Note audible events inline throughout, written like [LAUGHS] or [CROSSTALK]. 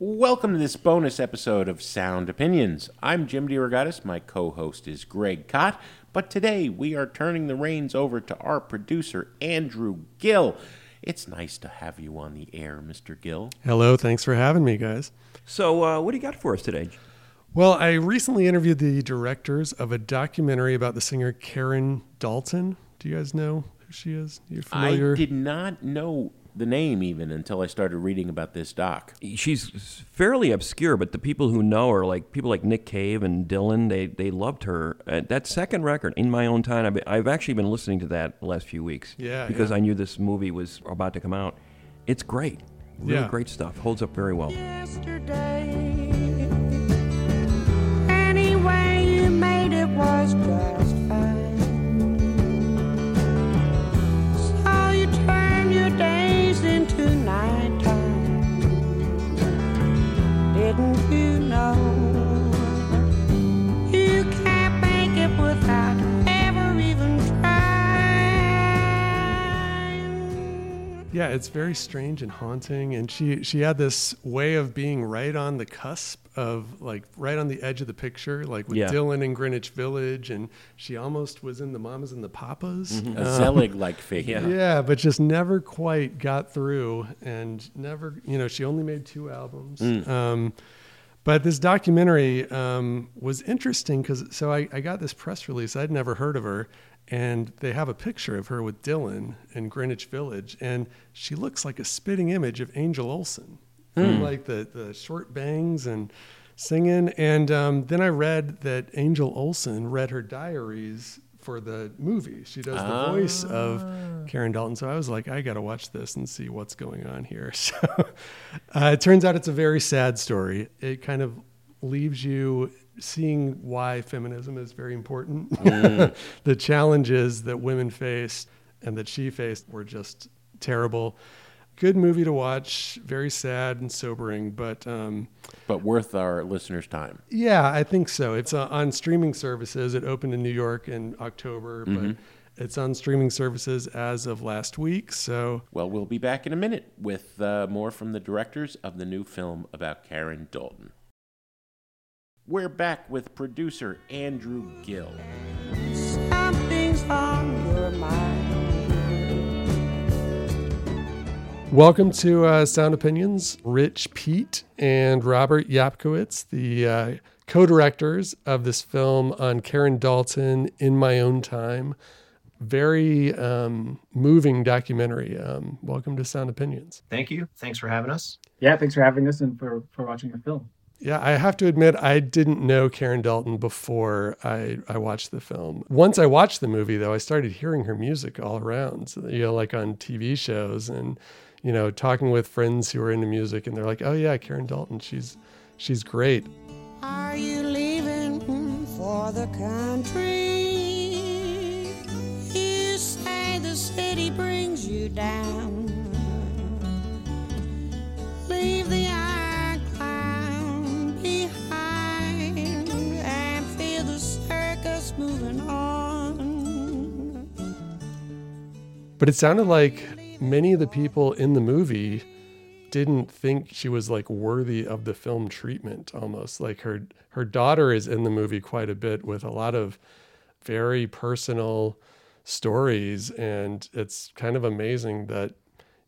Welcome to this bonus episode of Sound Opinions. I'm Jim DeRogatis. My co host is Greg Kot. But today we are turning the reins over to our producer, Andrew Gill. It's nice to have you on the air, Mr. Gill. Hello, thanks for having me, guys. So, uh, what do you got for us today? Well, I recently interviewed the directors of a documentary about the singer Karen Dalton. Do you guys know who she is? You familiar? I did not know the name even until I started reading about this doc. She's fairly obscure, but the people who know her, like people like Nick Cave and Dylan, they they loved her. Uh, that second record, In My Own Time, I've, I've actually been listening to that the last few weeks. Yeah, because yeah. I knew this movie was about to come out. It's great, really Yeah. great stuff. Holds up very well. yesterday. Didn't you know yeah, it's very strange and haunting. And she she had this way of being right on the cusp of like right on the edge of the picture, like with Yeah. Dylan in Greenwich Village, and she almost was in the Mamas and the Papas. A Zelig like figure. Yeah. [LAUGHS] Yeah, but just never quite got through, and never, you know, she only made two albums. Um, but this documentary um, was interesting because so I, I got this press release. I'd never heard of her, and they have a picture of her with Dylan in Greenwich Village, and she looks like a spitting image of Angel Olsen, like the the short bangs and singing. And um, then I read that Angel Olsen read her diaries for the movie. She does the voice of Karen Dalton. So I was like, I got to watch this and see what's going on here. [LAUGHS] So uh, it turns out it's a very sad story. It kind of leaves you seeing why feminism is very important. [LAUGHS] the challenges that women faced and that she faced were just terrible. Good movie to watch, very sad and sobering, but um, But worth our listeners' time. yeah, I think so. It's uh, on streaming services. It opened in New York in October, but it's on streaming services as of last week. So Well, we'll be back in a minute with uh, more from the directors of the new film about Karen Dalton. We're back with producer Andrew Gill. Something's on your mind. Welcome to uh, Sound Opinions. Rich Peete and Robert Yapkowitz, the uh, co directors of this film on Karen Dalton in my own time. Very um, moving documentary. Um, welcome to Sound Opinions. Thank you. Thanks for having us. Yeah, thanks for having us and for, for watching the film. Yeah, I have to admit, I didn't know Karen Dalton before I, I watched the film. Once I watched the movie, though, I started hearing her music all around, you know, like on TV shows and, you know, talking with friends who are into music, and they're like, oh, yeah, Karen Dalton, she's, she's great. Are you leaving for the country? You say the city brings you down. Leave the moving on. But it sounded like many of the people in the movie didn't think she was like worthy of the film treatment almost like her her daughter is in the movie quite a bit with a lot of very personal stories and it's kind of amazing that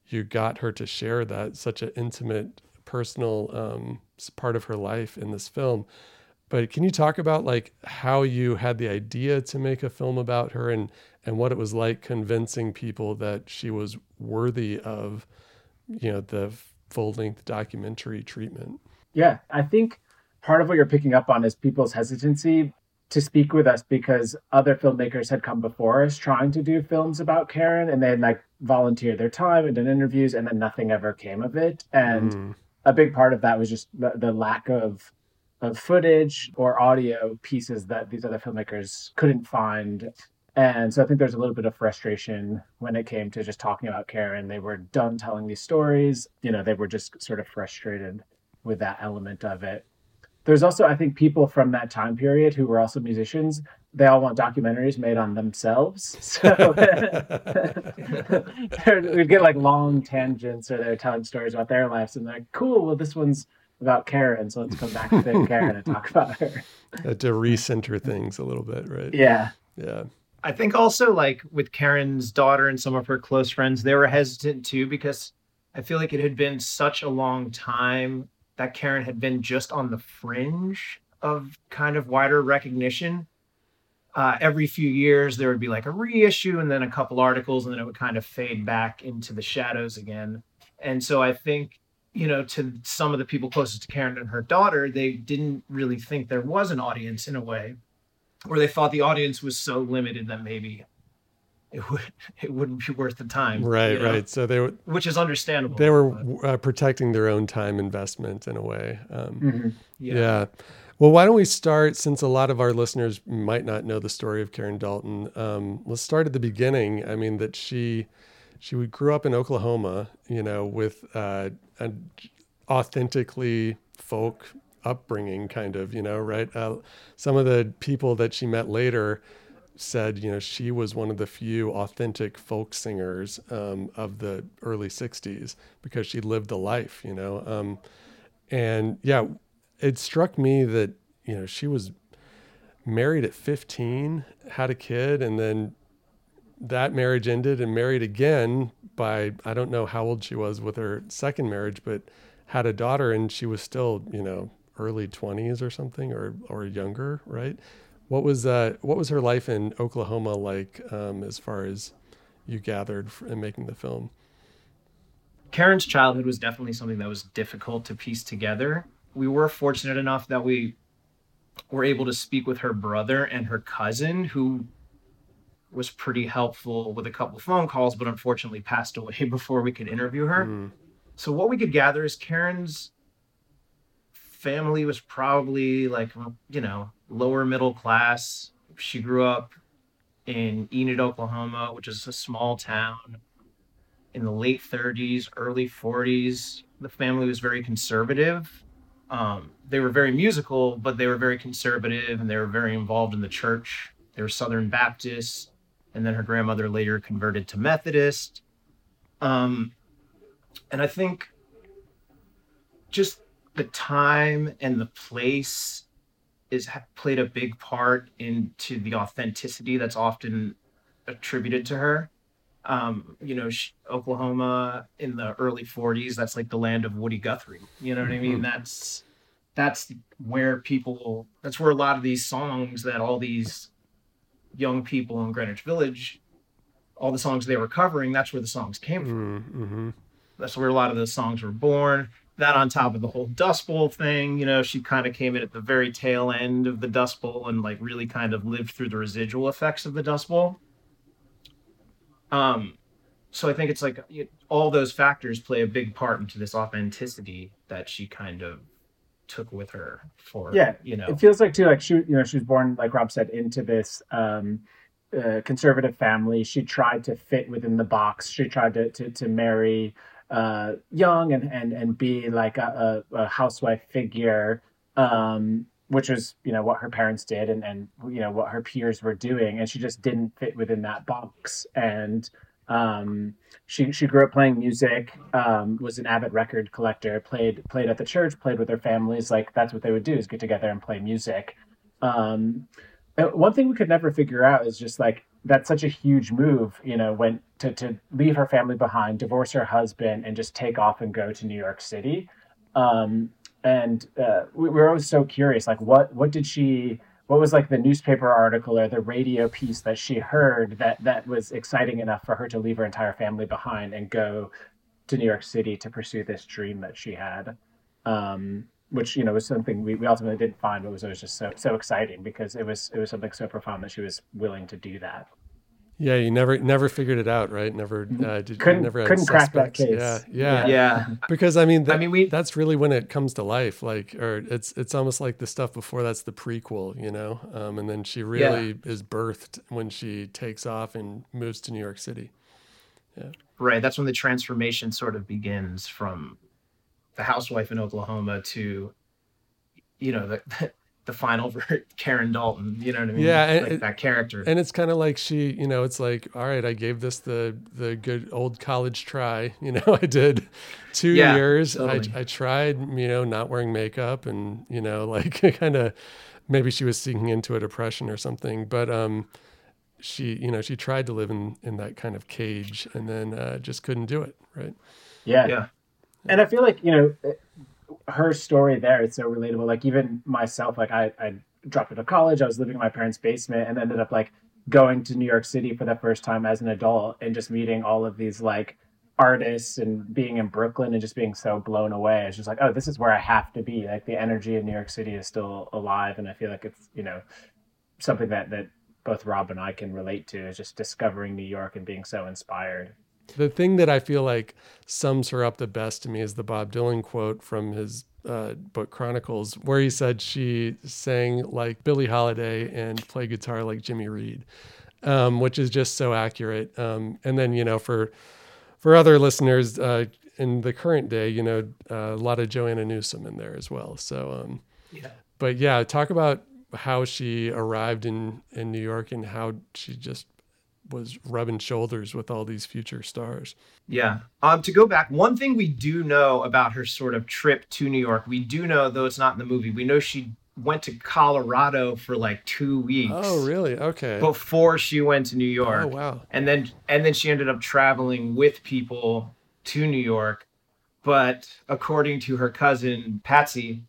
you got her to share that such an intimate personal um, part of her life in this film but can you talk about like how you had the idea to make a film about her and and what it was like convincing people that she was worthy of you know the full length documentary treatment Yeah, I think part of what you're picking up on is people's hesitancy to speak with us because other filmmakers had come before us trying to do films about Karen and they had like volunteered their time and done interviews and then nothing ever came of it. And mm. a big part of that was just the, the lack of of footage or audio pieces that these other filmmakers couldn't find. And so I think there's a little bit of frustration when it came to just talking about Karen. They were done telling these stories. You know, they were just sort of frustrated with that element of it. There's also, I think, people from that time period who were also musicians. They all want documentaries made on themselves. [LAUGHS] So [LAUGHS] we'd get like long tangents or they're telling stories about their lives. And they're like, cool, well, this one's about Karen, so let's come back to [LAUGHS] Karen and talk about her. Uh, to recenter things a little bit, right? Yeah. Yeah. I think also like with Karen's daughter and some of her close friends, they were hesitant too because I feel like it had been such a long time that Karen had been just on the fringe of kind of wider recognition. Uh, every few years, there would be like a reissue and then a couple articles, and then it would kind of fade back into the shadows again. And so I think, you know, to some of the people closest to Karen and her daughter, they didn't really think there was an audience in a way, or they thought the audience was so limited that maybe it would [LAUGHS] it wouldn't be worth the time. Right, you know? right. So they were Which is understandable. they were uh, protecting their own time investment in a way. Um, Mhm. yeah. Yeah. Well, why don't we start since a lot of our listeners might not know the story of Karen Dalton. Um, let's start at the beginning. I mean, that she she grew up in Oklahoma, you know, with uh, an authentically folk upbringing, kind of, you know, right? Uh, some of the people that she met later said, you know, she was one of the few authentic folk singers um, of the early '60s because she lived a life, you know. Um, and yeah, it struck me that you know she was married at 15 had a kid and then that marriage ended and married again by i don't know how old she was with her second marriage but had a daughter and she was still you know early 20s or something or or younger right what was uh what was her life in oklahoma like um as far as you gathered in making the film Karen's childhood was definitely something that was difficult to piece together. We were fortunate enough that we were able to speak with her brother and her cousin, who was pretty helpful with a couple phone calls, but unfortunately passed away [LAUGHS] before we could interview her. Mm. So, what we could gather is Karen's family was probably like, you know, lower middle class. She grew up in Enid, Oklahoma, which is a small town in the late 30s, early 40s. The family was very conservative. Um, they were very musical, but they were very conservative and they were very involved in the church. They were Southern Baptist, and then her grandmother later converted to Methodist. Um, and I think just the time and the place is played a big part into the authenticity that's often attributed to her um, you know, sh- Oklahoma in the early 40s, that's like the land of Woody Guthrie. You know what I mean? That's that's where people that's where a lot of these songs that all these young people in Greenwich Village all the songs they were covering, that's where the songs came from. Mm, mhm. That's where a lot of the songs were born. That on top of the whole Dust Bowl thing, you know, she kind of came in at the very tail end of the Dust Bowl and like really kind of lived through the residual effects of the Dust Bowl. Um, so I think it's like all those factors play a big part into this authenticity that she kind of took with her for, Yeah, you know, It feels like too, like she, you know, she was born, like Rob said, into this um, uh, conservative family. She tried to fit within the box. She tried to to, to marry uh, young and and and be like a, a, a housewife figure, um, which was you know what her parents did and and you know what her peers were doing, and she just didn't fit within that box. And um, she she grew up playing music, um, was an avid record collector, played played at the church, played with her families. Like that's what they would do is get together and play music. Um, uh, one thing we could never figure out is just like that's such a huge move, you know, when to to leave her family behind, divorce her husband, and just take off and go to New York City. Um, and uh, we, we were always so curious, like what what did she what was like the newspaper article or the radio piece that she heard that that was exciting enough for her to leave her entire family behind and go to New York City to pursue this dream that she had, um, which you know was something we, we ultimately didn't find, but was always just so so exciting because it was it was something so profound that she was willing to do that. Yeah, you never never figured it out, right? Never uh, did. Couldn't- never had couldn't crack that case. Yeah, yeah, yeah. Because I mean, that, I mean, we- that's really when it comes to life. Like, or it's it's almost like the stuff before that's the prequel, you know. Um, and then she really is birthed when she takes off and moves to New York City. Yeah, right. That's when the transformation sort of begins from the housewife in Oklahoma to, you know, the the final [LAUGHS] Karen Dalton. You know what I mean? Yeah, and like it- that character. and it's kind of like she you know it's like all right i gave this the the good old college try [LAUGHS] you know i did two Yeah, years totally. I, I tried you know not wearing makeup and you know [LAUGHS] like kind of maybe she was sinking into a depression or something but um she you know she tried to live in in that kind of cage and then uh, just couldn't do it right Yeah. yeah, And I feel like, you know, her story there, it's so relatable. Like even myself, like I, I dropped out of college, I was living in my parents' basement and ended up like going to New York City for the first time as an adult and just meeting all of these like artists and being in Brooklyn and just being so blown away. It's just like, oh, this is where I have to be. Like the energy in New York City is still alive. And I feel like it's, you know, something that, that both Rob and I can relate to is just discovering New York and being so inspired. The thing that I feel like sums her up the best to me is the Bob Dylan quote from his uh, book Chronicles, where he said she sang like Billie Holiday and played guitar like Jimmy Reed, um, which is just so accurate. Um, and then you know for for other listeners uh, in the current day, you know uh, a lot of Joanna Newsom in there as well. So, um, yeah. but yeah, talk about how she arrived in in New York and how she just was rubbing shoulders with all these future stars. Yeah. Um, to go back, one thing we do know about her sort of trip to New York, we do know, though it's not in the movie, we know she went to Colorado for like two weeks. Oh, really? Okay. Before she went to New York. Oh, wow. And then and then she ended up traveling with people to New York. But according to her cousin Patsy,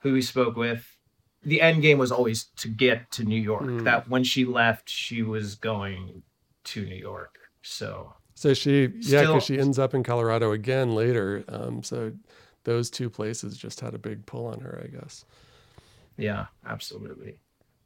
who we spoke with, the end game was always to get to New York. Mm. That when she left, she was going to New York. So So she, yeah, because she ends up in Colorado again later. Um, so those two places just had a big pull on her, I guess. yeah, absolutely.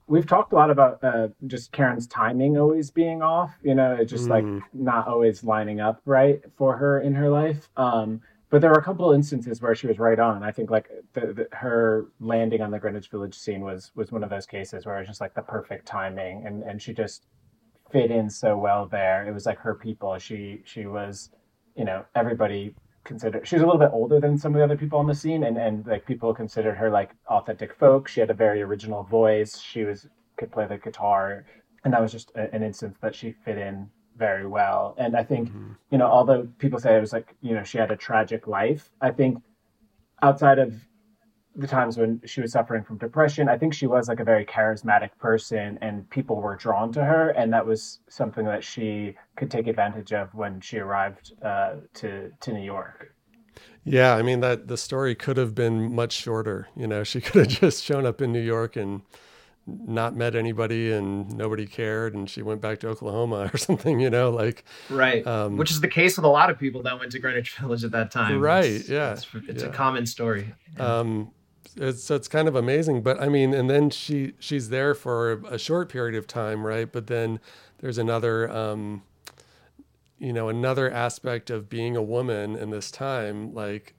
we've talked a lot about uh, just Karen's timing always being off. You know, it's just like Mm. not always lining up right for her in her life. Um, but there were a couple of instances where she was right on. I think like the, the, her landing on the Greenwich Village scene was was one of those cases where it was just like the perfect timing, and and she just fit in so well there. It was like her people. She she was, you know, everybody considered she was a little bit older than some of the other people on the scene and and like people considered her like authentic folk she had a very original voice she was could play the guitar and that was just a, an instance that she fit in very well and i think mm-hmm. you know although people say it was like you know she had a tragic life i think outside of the times when she was suffering from depression i think she was like a very charismatic person and people were drawn to her and that was something that she could take advantage of when she arrived uh, to to new york Yeah, I mean that the story could have been much shorter. You know, she [LAUGHS] could have just shown up in New York and not met anybody and nobody cared and she went back to Oklahoma [LAUGHS] or something, you know, like Right. Um, Which is the case with a lot of people that went to Greenwich Village at that time. Right, It's- yeah, It's, it's yeah. a common story. um it's, so it's kind of amazing but i mean and then she she's there for a short period of time right? But then there's another um you know another aspect of being a woman in this time like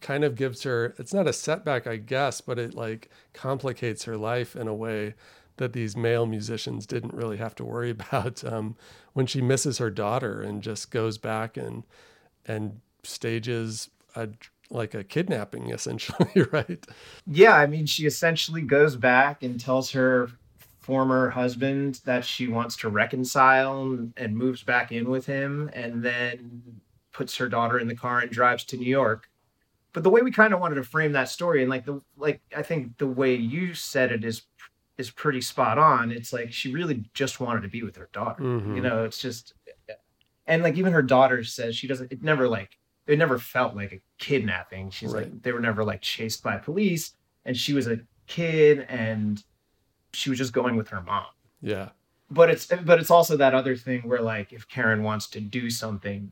kind of gives her it's not a setback i guess but it like complicates her life in a way that these male musicians didn't really have to worry [LAUGHS] about um, when she misses her daughter and just goes back and and stages a like a kidnapping essentially [LAUGHS] right Yeah, I mean, she essentially goes back and tells her former husband that she wants to reconcile and moves back in with him and then puts her daughter in the car and drives to New York. But the way we kind of wanted to frame that story and like the like I think the way you said it is is pretty spot on. It's like she really just wanted to be with her daughter. Mhm. You know, it's just and like even her daughter says she doesn't it never like it never felt like a kidnapping. She's Right. like they were never like chased by police and she was a kid and she was just going with her mom. yeah But it's but it's also that other thing where like if Karen wants to do something,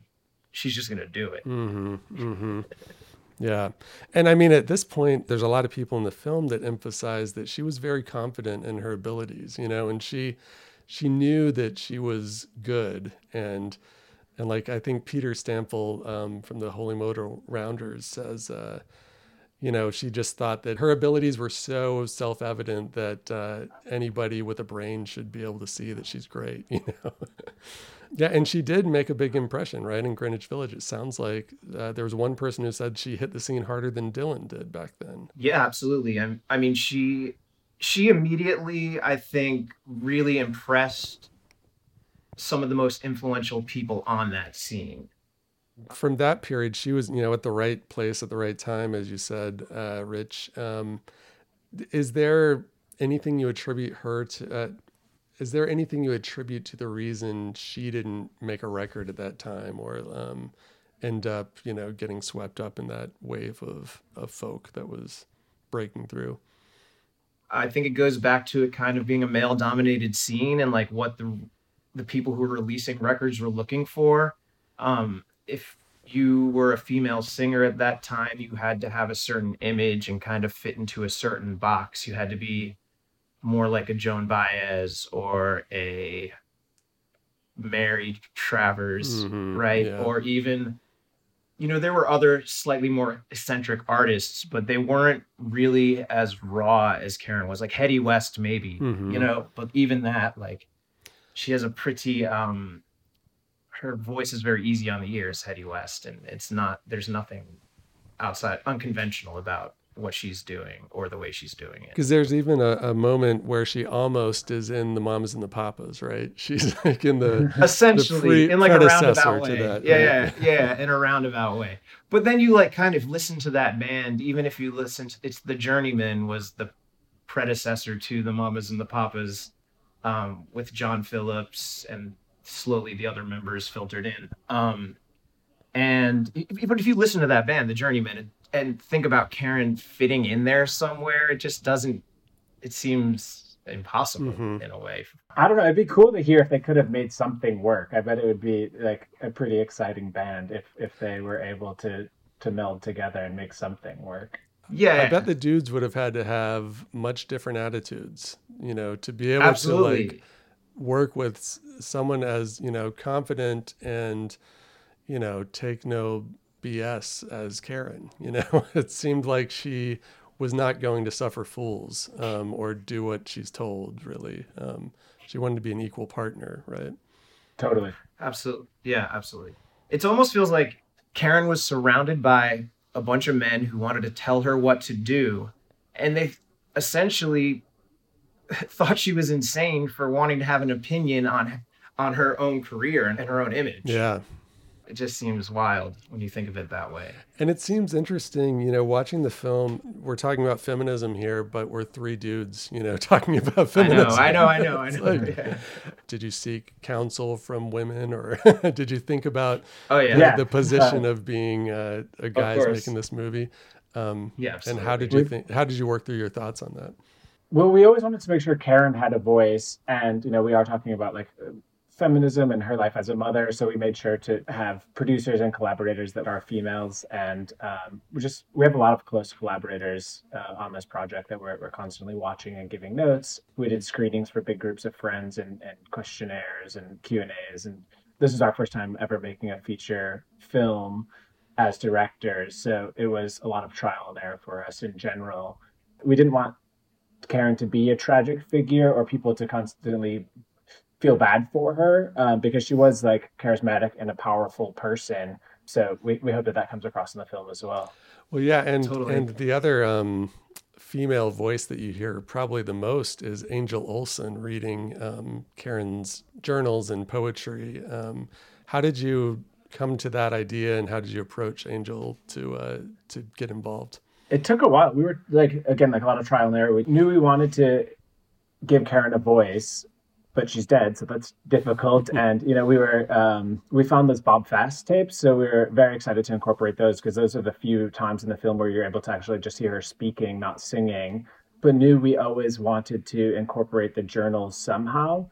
she's just gonna do it. hmm hmm Yeah. And I mean, at this point, there's a lot of people in the film that emphasize that she was very confident in her abilities, you know, and she, she knew that she was good. And, and like, I think Peter Stampfel um, from the Holy Modal Rounders says, uh, you know, she just thought that her abilities were so self evident that uh, anybody with a brain should be able to see that she's great, [LAUGHS] you know. yeah, and she did make a big impression, right? In Greenwich Village, it sounds like uh, there was one person who said she hit the scene harder than Dylan did back then. Yeah, absolutely. I, I mean, she she immediately, I think, really impressed some of the most influential people on that scene. From that period, she was, you know, at the right place at the right time, as you said, uh, Rich. Um, is there anything you attribute her to? Uh, is there anything you attribute to the reason she didn't make a record at that time, or um, end up, you know, getting swept up in that wave of of folk that was breaking through? I think it goes back to it kind of being a male dominated scene and like what the the people who were releasing records were looking for. Um, if you were a female singer at that time, you had to have a certain image and kind of fit into a certain box. You had to be more like a Joan Baez or a Mary Travers, Mhm, right? yeah. Or even, you know, there were other slightly more eccentric artists, but they weren't really as raw as Karen was. Like Hedy West, maybe, Mhm. you know, but even that, like, she has a pretty, um, her voice is very easy on the ears, Hedy West, and it's not, there's nothing outside unconventional about what she's doing or the way she's doing it. Because there's even a, a moment where she almost is in the Mamas and the Papas, right? [LAUGHS] She's like in the [LAUGHS] essentially pre- in like a roundabout way. that, yeah, right? yeah, yeah, in a roundabout way. But then you like kind of listen to that band, even if you listen to it's the Journeymen was the predecessor to the Mamas and the Papas, um, with John Phillips and slowly the other members filtered in. Um, and but if you listen to that band, the Journeymen, and, and think about Karen fitting in there somewhere, it just doesn't. It seems impossible Mhm. in a way. I don't know. It'd be cool to hear if they could have made something work. I bet it would be like a pretty exciting band if if they were able to to meld together and make something work. Yeah, I bet the dudes would have had to have much different attitudes, you know, to be able absolutely. to like work with someone as, you know, confident and, you know, take no BS as Karen. You know, [LAUGHS] it seemed like she was not going to suffer fools um, or do what she's told, really. Um, she wanted to be an equal partner, right? Totally. Absolutely. Yeah, absolutely. It almost feels like Karen was surrounded by a bunch of men who wanted to tell her what to do. And they essentially [LAUGHS] thought she was insane for wanting to have an opinion on on her own career and her own image. Yeah. It just seems wild when you think of it that way. And it seems interesting, you know, watching the film. We're talking about feminism here, but we're three dudes, you know, [LAUGHS] talking about I know, feminism. I know, I know, I know. like, Yeah. Did you seek counsel from women, or [LAUGHS] did you think about Oh yeah. Yeah. the position of being uh, a guy's making this movie? Um, Yeah, and how did you think? How did you work through your thoughts on that? Well, we always wanted to make sure Karen had a voice, and you know, we are talking about like uh, feminism and her life as a mother. So we made sure to have producers and collaborators that are females, and um, we just we have a lot of close collaborators uh, on this project that we're, we're constantly watching and giving notes. We did screenings for big groups of friends and, and questionnaires and Q and A's, and this is our first time ever making a feature film as directors. So it was a lot of trial and error for us in general. We didn't want Karen to be a tragic figure or people to constantly feel bad for her um, because she was like charismatic and a powerful person. So we, we hope that that comes across in the film as well. Well, yeah, and Totally. and the other um, female voice that you hear probably the most is Angel Olsen reading um, Karen's journals and poetry. Um, how did you come to that idea, and how did you approach Angel to uh, to get involved? It took a while. We were like, again, like a lot of trial and error. We knew we wanted to give Karen a voice, but she's dead, so that's difficult. And you know, we were um, we found those Bob Fast tapes, so we were very excited to incorporate those because those are the few times in the film where you're able to actually just hear her speaking, not singing. But knew we always wanted to incorporate the journals somehow.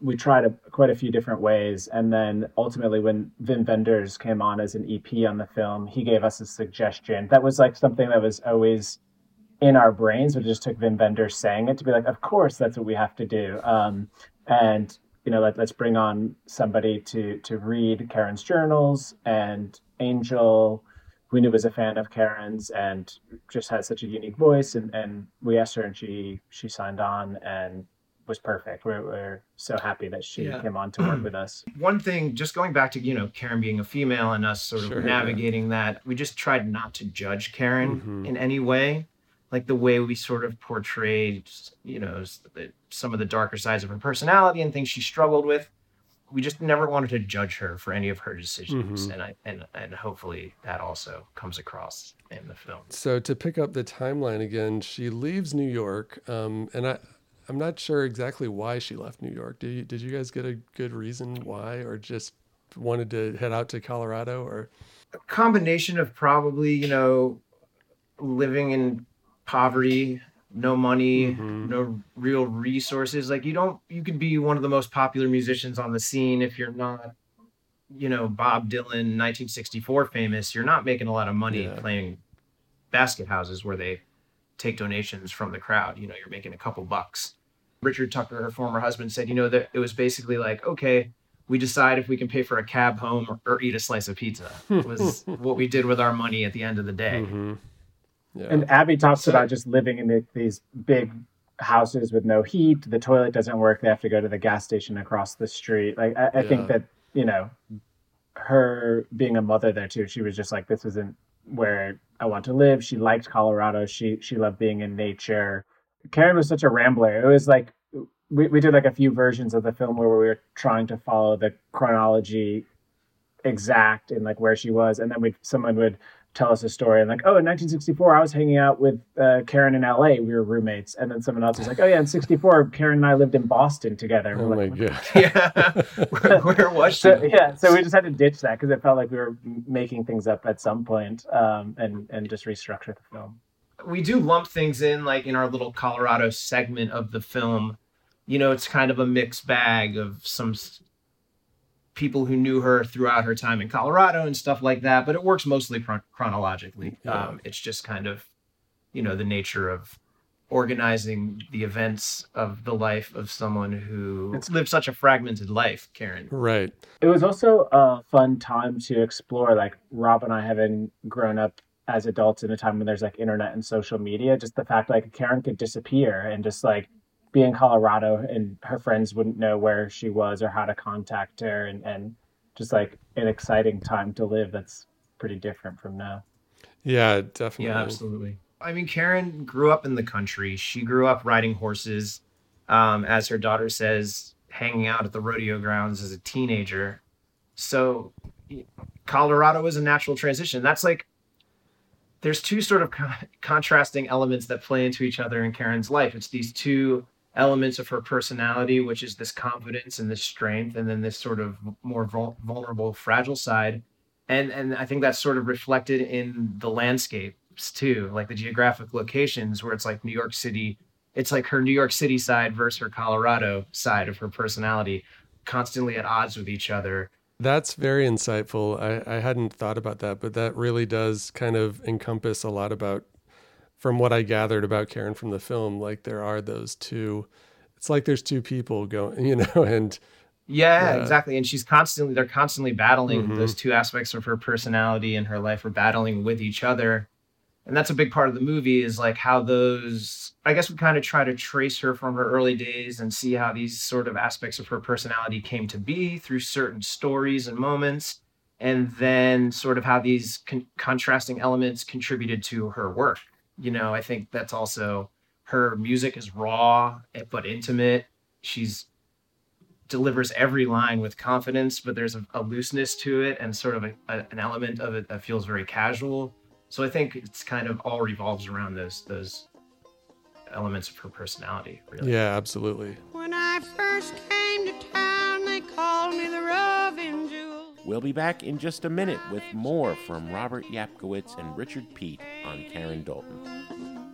We tried a, quite a few different ways, and then ultimately, when Wim Wenders came on as an EP on the film, he gave us a suggestion that was like something that was always in our brains. It just took Wim Wenders saying it to be like, of course, that's what we have to do. Um, and you know, let, let's bring on somebody to to read Karen's journals. And Angel, we knew was a fan of Karen's and just had such a unique voice. And, and we asked her, and she she signed on and was perfect. We're, we're so happy that she Yeah. came on to work with us. [CLEARS THROAT] one thing just going back to you know karen being a female and us sort of Sure, yeah. navigating that we just tried not to judge karen Mhm. in any way like the way we sort of portrayed, you know, some of the darker sides of her personality and things she struggled with. We just never wanted to judge her for any of her decisions, Mhm. and I and and hopefully that also comes across in the film. So to pick up the timeline again, she leaves New York, um, and I, I'm not sure exactly why she left New York. Did you, did you guys get a good reason why, or just wanted to head out to Colorado, or a combination of probably you know living in poverty no money Mhm. no real resources like you don't you could be one of the most popular musicians on the scene if you're not you know bob dylan 1964 famous you're not making a lot of money Yeah. playing basket houses where they take donations from the crowd you know you're making a couple bucks richard tucker her former husband said you know that it was basically like okay we decide if we can pay for a cab home or, or eat a slice of pizza was [LAUGHS] what we did with our money at the end of the day Mhm. Yeah, And Abby talks So- about just living in the, these big houses with no heat. The toilet doesn't work. They have to go to the gas station across the street. Like I, I Yeah. think that you know, her being a mother there too. She was just like, this isn't where I want to live. She liked Colorado. She she loved being in nature. Karen was such a rambler. It was like we, we did like a few versions of the film where we were trying to follow the chronology exact and like where she was, and then we someone would tell us a story and like, oh, in 1964, I was hanging out with uh, Karen in LA. We were roommates, and then someone else was like, oh yeah, in '64, Karen and I lived in Boston together. oh We're my god, yeah [LAUGHS] where, where was she so yeah, so we just had to ditch that because it felt like we were making things up at some point, um, and and just restructure the film. we do lump things in like in our little Colorado segment of the film. You know, it's kind of a mixed bag of some s- people who knew her throughout her time in Colorado and stuff like that, but it works mostly chron- chronologically. Yeah. Um, it's just kind of, you know, the nature of organizing the events of the life of someone who It's- lived such a fragmented life, Karen. right? It was also a fun time to explore. Like Rob and I having grown up as adults in a time when there's like internet and social media, just the fact like Karen could disappear and just like be in Colorado and her friends wouldn't know where she was or how to contact her and, and just like an exciting time to live that's pretty different from now. Yeah, definitely. Yeah, absolutely. I mean, Karen grew up in the country. She grew up riding horses, um, as her daughter says, hanging out at the rodeo grounds as a teenager. So, Colorado is a natural transition. That's like, there's two sort of con- contrasting elements that play into each other in Karen's life. It's these two elements of her personality, which is this confidence and this strength, and then this sort of more vul- vulnerable, fragile side and and I think that's sort of reflected in the landscapes too, like the geographic locations where it's like New York City. It's like her New York City side versus her Colorado side of her personality, constantly at odds with each other. That's very insightful. I, I hadn't thought about that, but that really does kind of encompass a lot about, from what I gathered about Karen from the film. Like there are those two, it's like there's two people going, [LAUGHS] you know, and Yeah, Yeah. exactly. And she's constantly they're constantly battling Mhm. those two aspects of her personality and her life are battling with each other. And that's a big part of the movie is like how those I guess we kind of try to trace her from her early days and see how these sort of aspects of her personality came to be through certain stories and moments and then sort of how these con- contrasting elements contributed to her work. You know, I think that's also her music is raw eh, but intimate. She's delivers every line with confidence, but there's a, a looseness to it and sort of a, a- an element of it that feels very casual. So I think it's kind of all revolves around those those elements of her personality. Really. yeah, absolutely. When I first came We'll be back in just a minute with more from Robert Yapkowitz and Richard Peete on Karen Dalton.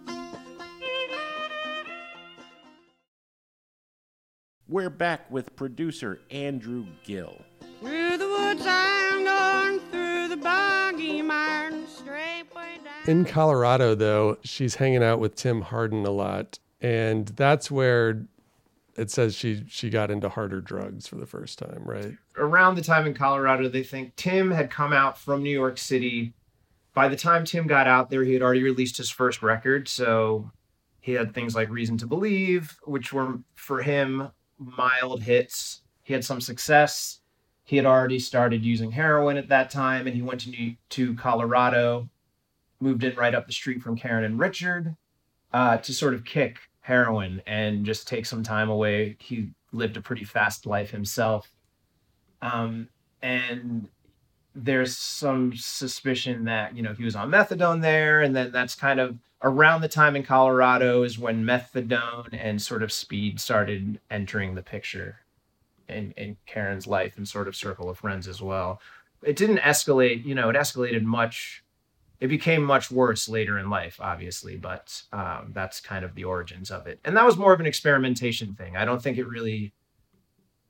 We're back with producer Andrew Gill. Through the woods I'm going, through the boggy mire, straight way down. In Colorado, though, she's hanging out with Tim Hardin a lot, and that's where it says she she got into harder drugs for the first time, right? Around the time in Colorado, they think Tim had come out from New York City. By the time Tim got out there, he had already released his first record. So he had things like Reason to Believe, which were for him mild hits. He had some success. He had already started using heroin at that time, and he went to New, to Colorado, moved in right up the street from Karen and Richard, uh, to sort of kick heroin and just take some time away. He lived a pretty fast life himself. Um, and there's some suspicion that, you know, he was on methadone there. And then that's kind of around the time in Colorado is when methadone and sort of speed started entering the picture in, in Karen's life and sort of circle of friends as well. It didn't escalate, you know, it escalated much it became much worse later in life, obviously, but um, that's kind of the origins of it. And that was more of an experimentation thing. I don't think it really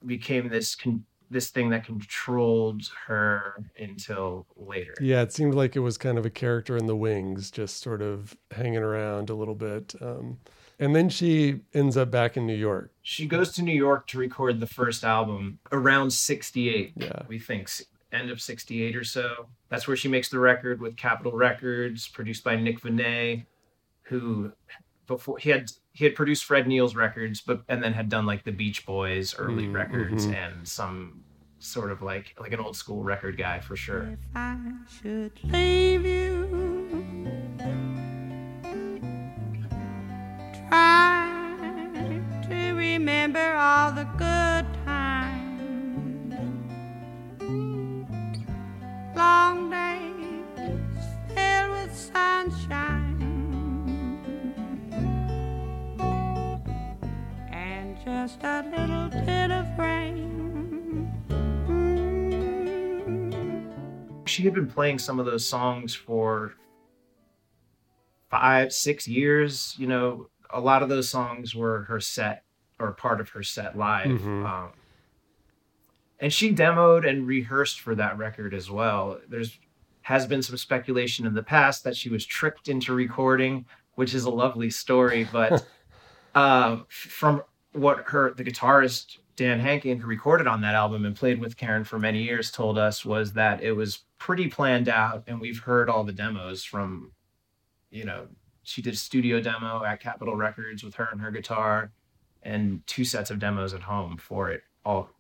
became this con- this thing that controlled her until later. Yeah, it seemed like it was kind of a character in the wings, just sort of hanging around a little bit. Um, and then she ends up back in New York. She goes to New York to record the first album around 68, Yeah. we think, end of 68 or so. That's where she makes the record with Capitol Records, produced by Nick Venet, who before he had he had produced Fred Neil's records, but and then had done like the Beach Boys early Mm, records mhm. and some sort of like like an old school record guy for sure. If I should leave you, She had been playing some of those songs for five, six years. You know, a lot of those songs were her set or part of her set live. Mhm. Um, and she demoed and rehearsed for that record as well. There's has been some speculation in the past that she was tricked into recording, which is a lovely story, but [LAUGHS] uh, from what her the guitarist Dan Hankin, who recorded on that album and played with Karen for many years, told us was that it was pretty planned out, and we've heard all the demos from, you know, she did a studio demo at Capitol Records with her and her guitar, and two sets of demos at home for it, all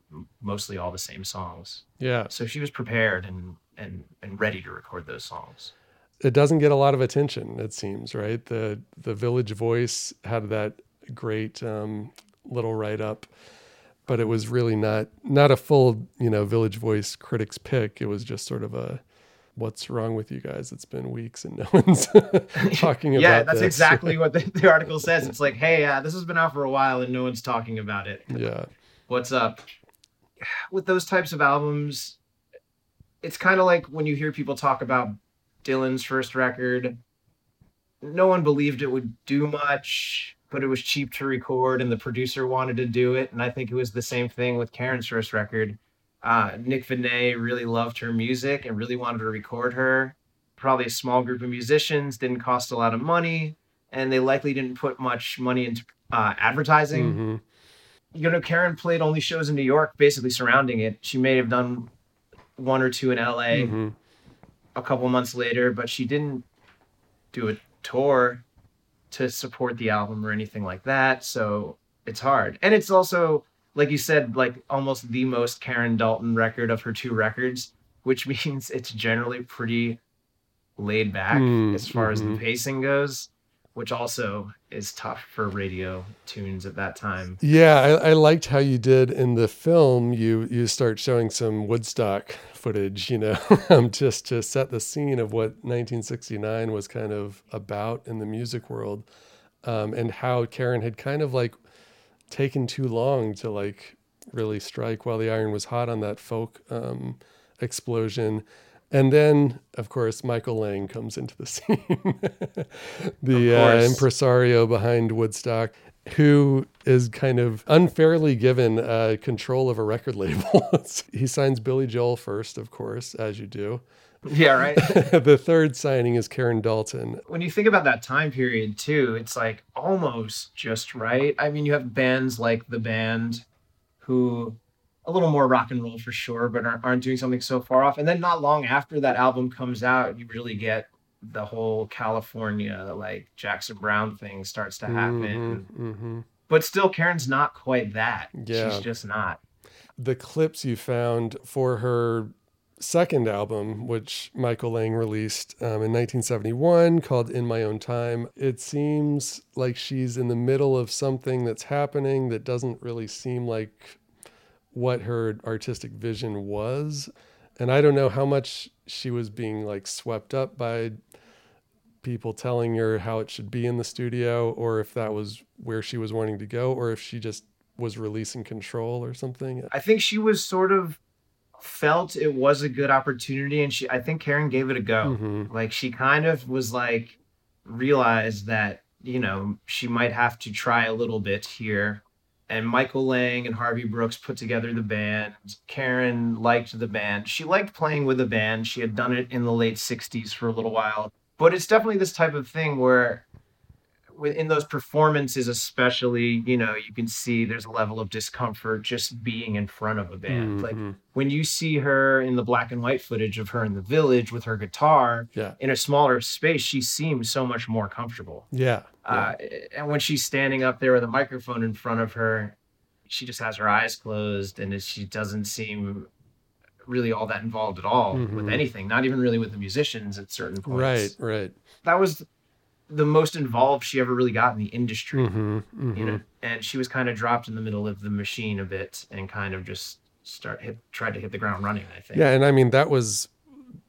mostly all the same songs. Yeah. So she was prepared and and and ready to record those songs. it doesn't get a lot of attention it seems right the the village voice had that great um, little write up but it was really not not a full you know village voice critics pick it was just sort of a what's wrong with you guys it's been weeks and no [LAUGHS] one's [LAUGHS] talking about it. yeah, that's this. exactly [LAUGHS] what the, the article says. It's like, hey, uh, this has been out for a while and no one's talking about it. yeah what's up with those types of albums it's kind of like when you hear people talk about dylan's first record no one believed it would do much but it was cheap to record and the producer wanted to do it and i think it was the same thing with karen's first record uh, nick Venet really loved her music and really wanted to record her probably a small group of musicians didn't cost a lot of money and they likely didn't put much money into uh, advertising Mhm. you know, Karen played only shows in New York, basically surrounding it. She may have done one or two in LA Mhm. a couple months later, but she didn't do a tour to support the album or anything like that. So it's hard. And it's also, like you said, like almost the most Karen Dalton record of her two records, which [LAUGHS] means it's generally pretty laid back Mm, as far as the mhm. pacing goes, which also is tough for radio tunes at that time. Yeah, I, I liked how you did in the film. You you start showing some Woodstock footage, you know, [LAUGHS] um, just to set the scene of what 1969 was kind of about in the music world, um, and how Karen had kind of like taken too long to like really strike while the iron was hot on that folk um, explosion. And then, of course, Michael Lang comes into the [LAUGHS] scene, the uh, impresario behind Woodstock, who is kind of unfairly given uh, control of a record label. [LAUGHS] he signs Billy Joel first, of course, as you do. Yeah, right. [LAUGHS] the third signing is Karen Dalton. when you think about that time period too, it's like almost just right. I mean, you have bands like the band who a little more rock and roll for sure, but aren't, aren't doing something so far off. And then not long after that album comes out, you really get the whole California like Jackson Browne thing starts to happen. Mhm, mhm. But still, Karen's not quite that. Yeah. She's just not. the clips you found for her second album, which Michael Lang released um, in 1971 called In My Own Time, it seems like she's in the middle of something that's happening that doesn't really seem like what her artistic vision was. And I don't know how much she was being like swept up by people telling her how it should be in the studio or if that was where she was wanting to go or if she just was releasing control or something. I think she was sort of felt it was a good opportunity and she I think Karen gave it a go. Mhm. Like she kind of was like realized that, you know, she might have to try a little bit here. And Michael Lang and Harvey Brooks put together the band. Karen liked the band. She liked playing with the band. She had done it in the late 60s for a little while. But it's definitely this type of thing where in those performances especially you know you can see there's a level of discomfort just being in front of a band like Mhm. when you see her in the black and white footage of her in the village with her guitar Yeah. in a smaller space she seems so much more comfortable Yeah. uh, and when she's standing up there with a microphone in front of her she just has her eyes closed and she doesn't seem really all that involved at all with Mhm. anything not even really with the musicians at certain points Right, right. that was the most involved she ever really got in the industry hmm you know and she was kind of dropped in the middle of the machine a bit and kind of just start hit tried to hit the ground running i think Yeah, and I mean that was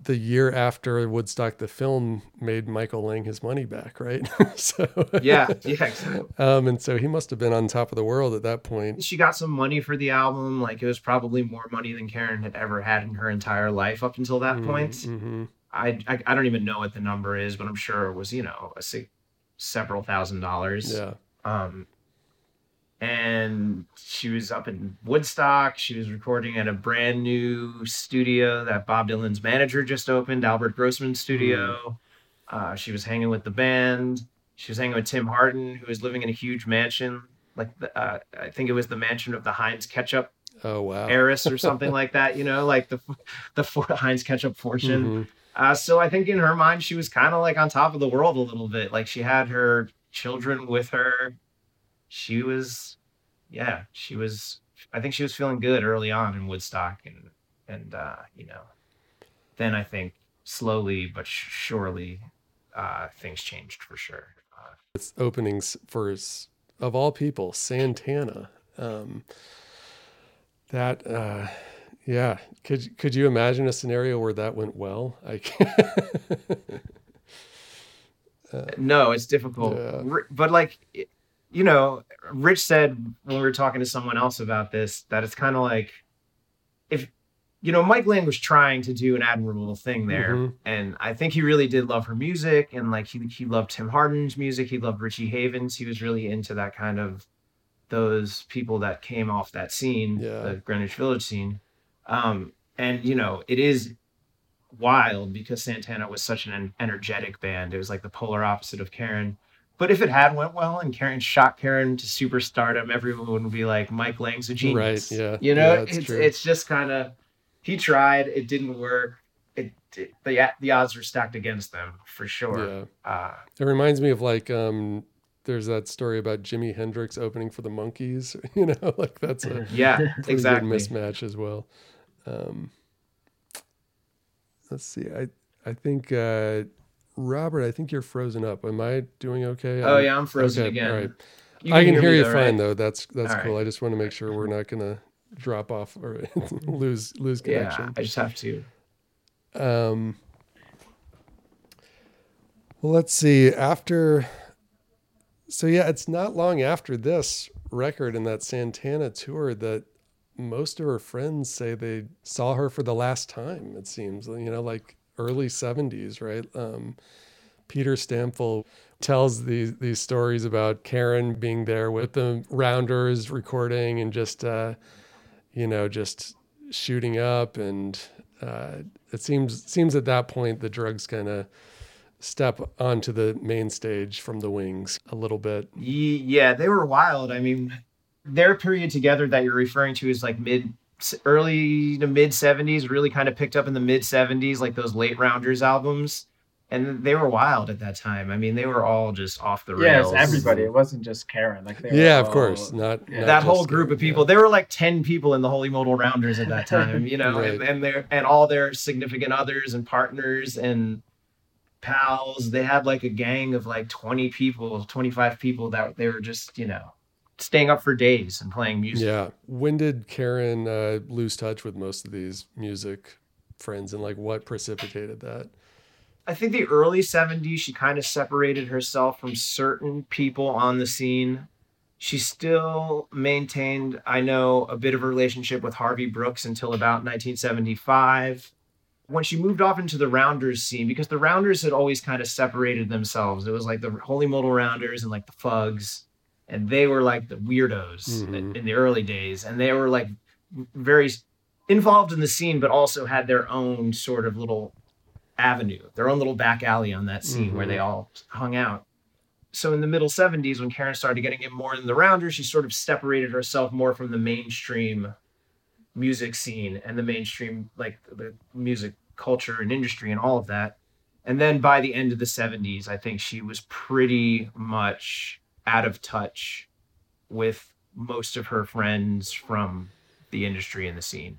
the year after Woodstock the film made Michael Lang his money back, right? [LAUGHS] so yeah yeah exactly. Um, and so he must have been on top of the world at that point. she got some money for the album like it was probably more money than karen had ever had in her entire life up until that point Mm-hmm. I, I i don't even know what the number is but i'm sure it was you know a se- several thousand dollars Yeah. um and she was up in Woodstock. She was recording at a brand new studio that Bob Dylan's manager just opened, Albert Grossman Studio. Uh, she was hanging with the band. She was hanging with Tim Hardin, who was living in a huge mansion, like the, uh, I think it was the mansion of the Heinz Ketchup Oh wow. heiress or something [LAUGHS] like that. You know, like the the for- Heinz Ketchup fortune. Mhm. Uh, so I think in her mind, she was kind of like on top of the world a little bit. Like she had her children with her. She was, yeah, she was. I think she was feeling good early on in Woodstock, and and uh, you know, then I think slowly but surely uh, things changed for sure. It's openings for of all people, Santana. Um, that uh, yeah. Could could you imagine a scenario where that went well? I can't. [LAUGHS] no, it's difficult. Yeah. But like, you know, Rich said when we were talking to someone else about this that it's kind of like if you know, Mike Lang was trying to do an admirable thing there, Mhm. and I think he really did love her music, and like he he loved Tim Hardin's music, he loved Richie Havens, he was really into that kind of those people that came off that scene, Yeah. the Greenwich Village scene, um, and you know, it is wild because Santana was such an energetic band. It was like the polar opposite of Karen. But if it had went well and Karen shot Karen to superstardom, everyone would be like, Mike Lang's a genius. Right, yeah. You know, Yeah, it's true. it's just kind of he tried, it didn't work. It, it the the odds were stacked against them for sure. Yeah. Uh, It reminds me of like um there's that story about Jimi Hendrix opening for the Monkees, [LAUGHS] you know, like that's a [LAUGHS] yeah, exactly. mismatch as well. Um let's see. I I think uh Robert, I think you're frozen up. Am I doing okay? Oh yeah, I'm frozen okay, again. all right. You I can hear, me you though, fine right? though. That's that's All cool. right. I just want to make sure we're not gonna drop off or [LAUGHS] lose lose connection. Yeah, connection. I just have to. Um, well, let's see. After, so yeah, it's not long after this record and that Santana tour that most of her friends say they saw her for the last time. It seems, you know, like early seventies, right? Um, Peter Stampfel tells these these stories about Karen being there with the Rounders recording and just, uh, you know, just shooting up and uh, it seems seems at that point the drugs kind of step onto the main stage from the wings a little bit. Yeah, they were wild. I mean, their period together that you're referring to is like mid, early to mid 70s, really kind of picked up in the mid 70s, like those late Rounders albums. and they were wild at that time. I mean, they were all just off the rails Yes, everybody. It wasn't just Karen. Like they were Yeah, of all- course. Not, yeah. not that whole just- group of people. yeah. There were like ten people in the Holy Modal Rounders at that time, you know, Right. and, and their and all their significant others and partners and pals. They had like a gang of like twenty people, twenty five people that they were just you know staying up for days and playing music. Yeah. When did Karen uh, lose touch with most of these music friends, and like what precipitated that? I think the early 70s, she kind of separated herself from certain people on the scene. She still maintained, I know, a bit of a relationship with Harvey Brooks until about 1975. When she moved off into the Rounders scene, because the Rounders had always kind of separated themselves. It was like the Holy Modal Rounders and like the Fugs, and they were like the weirdos Mhm. in the early days. And they were like very involved in the scene, but also had their own sort of little avenue, their own little back alley on that scene where they all hung out. So in the middle 70s, when Karen started getting in more in the rounders, she sort of separated herself more from the mainstream music scene and the mainstream like the music culture and industry and all of that. And then by the end of the 70s, I think she was pretty much out of touch with most of her friends from the industry and the scene.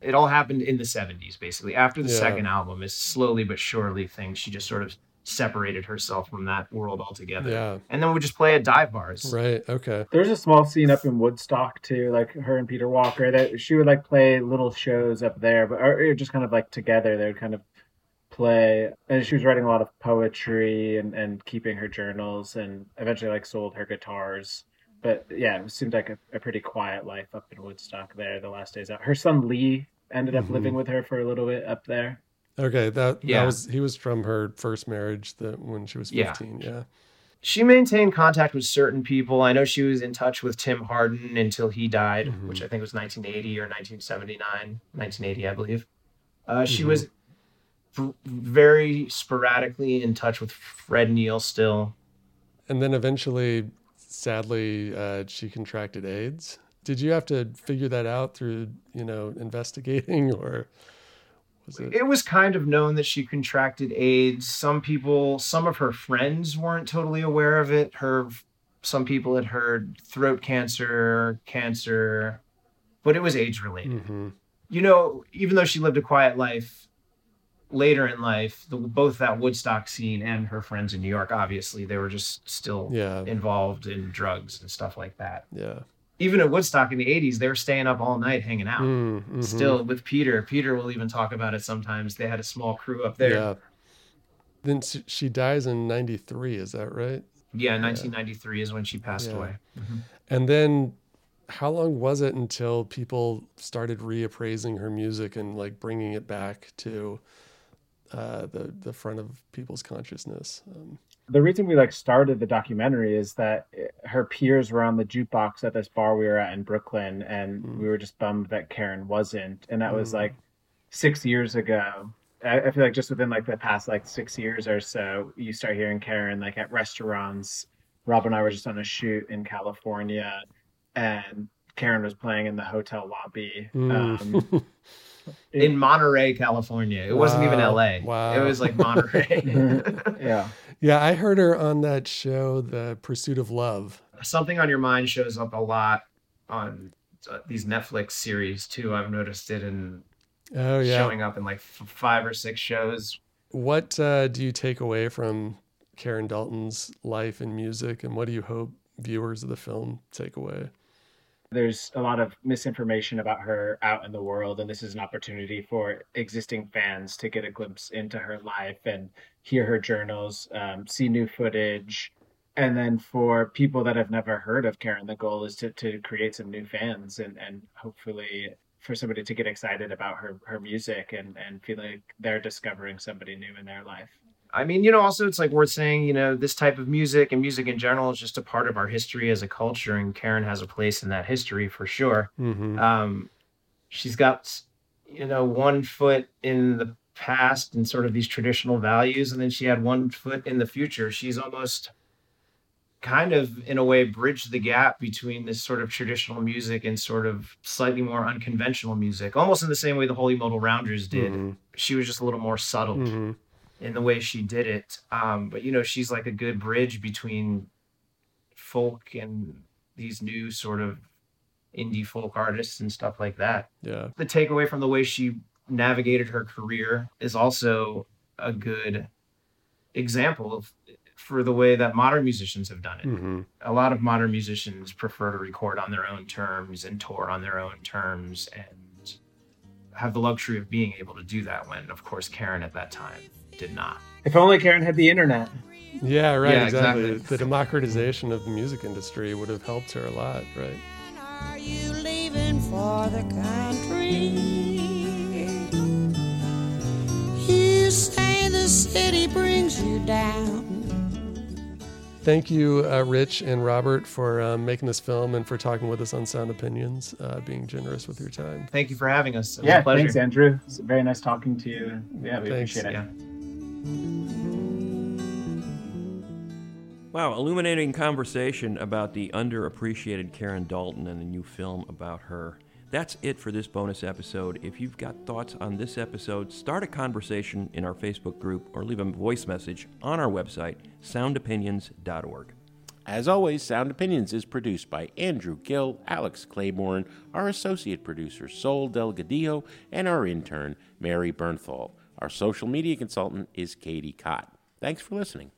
It all happened in the 70s, basically. After the Yeah. second album, is slowly but surely things. She just sort of separated herself from that world altogether. Yeah. And then we just play at dive bars. Right. Okay. There's a small scene up in Woodstock too, like her and Peter Walker. That she would like play little shows up there, but or, or just kind of like together. They would kind of play, and she was writing a lot of poetry and and keeping her journals, and eventually like sold her guitars. But yeah, it seemed like a, a pretty quiet life up in Woodstock there. The last days out, her son Lee ended up Mhm. living with her for a little bit up there. Okay. That, Yeah. that was he was from her first marriage that when she was fifteen. Yeah. She maintained contact with certain people. I know she was in touch with Tim Hardin until he died, Mhm. which I think was 1980 or 1979, 1980, I believe. Uh, she Mhm. was v- very sporadically in touch with Fred Neil still. And then eventually, sadly, uh, she contracted AIDS. Did you have to figure that out through you know [LAUGHS] investigating or was it? It was kind of known that she contracted AIDS. Some people, some of her friends weren't totally aware of it. Her, some people had heard throat cancer, cancer, but it was AIDS related. hmm you know, even though she lived a quiet life, later in life, the, both that Woodstock scene and her friends in New York, obviously, they were just still Yeah. involved in drugs and stuff like that. Yeah. Even at Woodstock in the 80s, they were staying up all night hanging out. Mm, mhm. Still with Peter. Peter will even talk about it sometimes. They had a small crew up there. Yeah. Then she dies in '93. Is that right? Yeah, 1993 is when she passed Yeah. away. And then, how long was it until people started reappraising her music and like bringing it back to uh, the the front of people's consciousness? Um, the reason we like started the documentary is that her peers were on the jukebox at this bar we were at in Brooklyn, and Mm. we were just bummed that Karen wasn't. And that was Mm. like six years ago. I, I feel like just within like the past like six years or so, you start hearing Karen like at restaurants. Rob and I were just on a shoot in California, and Karen was playing in the hotel lobby. Mm. Um, [LAUGHS] In Monterey, California. It wasn't even LA. Wow. It was like Monterey. [LAUGHS] yeah. yeah, I heard her on that show, The Pursuit of Love. something on your mind shows up a lot on uh, these Netflix series too. I've noticed it in Oh yeah. showing up in like f- five or six shows. What uh, do you take away from Karen Dalton's life and music, and what do you hope viewers of the film take away? There's a lot of misinformation about her out in the world and this is an opportunity for existing fans to get a glimpse into her life and hear her journals um, see new footage. And then for people that have never heard of karen the goal is to, to create some new fans and, and hopefully for somebody to get excited about her, her music and, and feel like they're discovering somebody new in their life I mean, you know, also it's like worth saying, you know, this type of music and music in general is just a part of our history as a culture, and Karen has a place in that history for sure. Mm-hmm. Um, she's got, you know, one foot in the past and sort of these traditional values, and then she had one foot in the future. She's almost kind of, in a way, bridged the gap between this sort of traditional music and sort of slightly more unconventional music, almost in the same way the Holy Modal Rounders did. Mhm. She was just a little more subtle. hmm in the way she did it. Um, but you know, she's like a good bridge between folk and these new sort of indie folk artists and stuff like that. Yeah. The takeaway from the way she navigated her career is also a good example of for the way that modern musicians have done it. hmm A lot of modern musicians prefer to record on their own terms and tour on their own terms and have the luxury of being able to do that when of course Karen at that time did not. If only Karen had the internet. Yeah, right. Yeah, exactly. exactly. The democratization of the music industry would have helped her a lot, right? Are you leaving for the country? You say the city brings you down. Thank you, uh, Rich and Robert, for um, making this film and for talking with us on Sound Opinions, uh, being generous with your time. Thank you for having us. It was Yeah, a pleasure. thanks, Andrew. It's very nice talking to you. Yeah, we Thanks. appreciate it. Yeah. Wow, illuminating conversation about the underappreciated Karen Dalton and the new film about her. That's it for this bonus episode. If you've got thoughts on this episode, start a conversation in our Facebook group or leave a voice message on our website, soundopinions.org. As always, Sound Opinions is produced by Andrew Gill, Alex Claiborne, our associate producer, Sol Delgadillo, and our intern, Mary Bernthal. Our social media consultant is Katie Cott. Thanks for listening.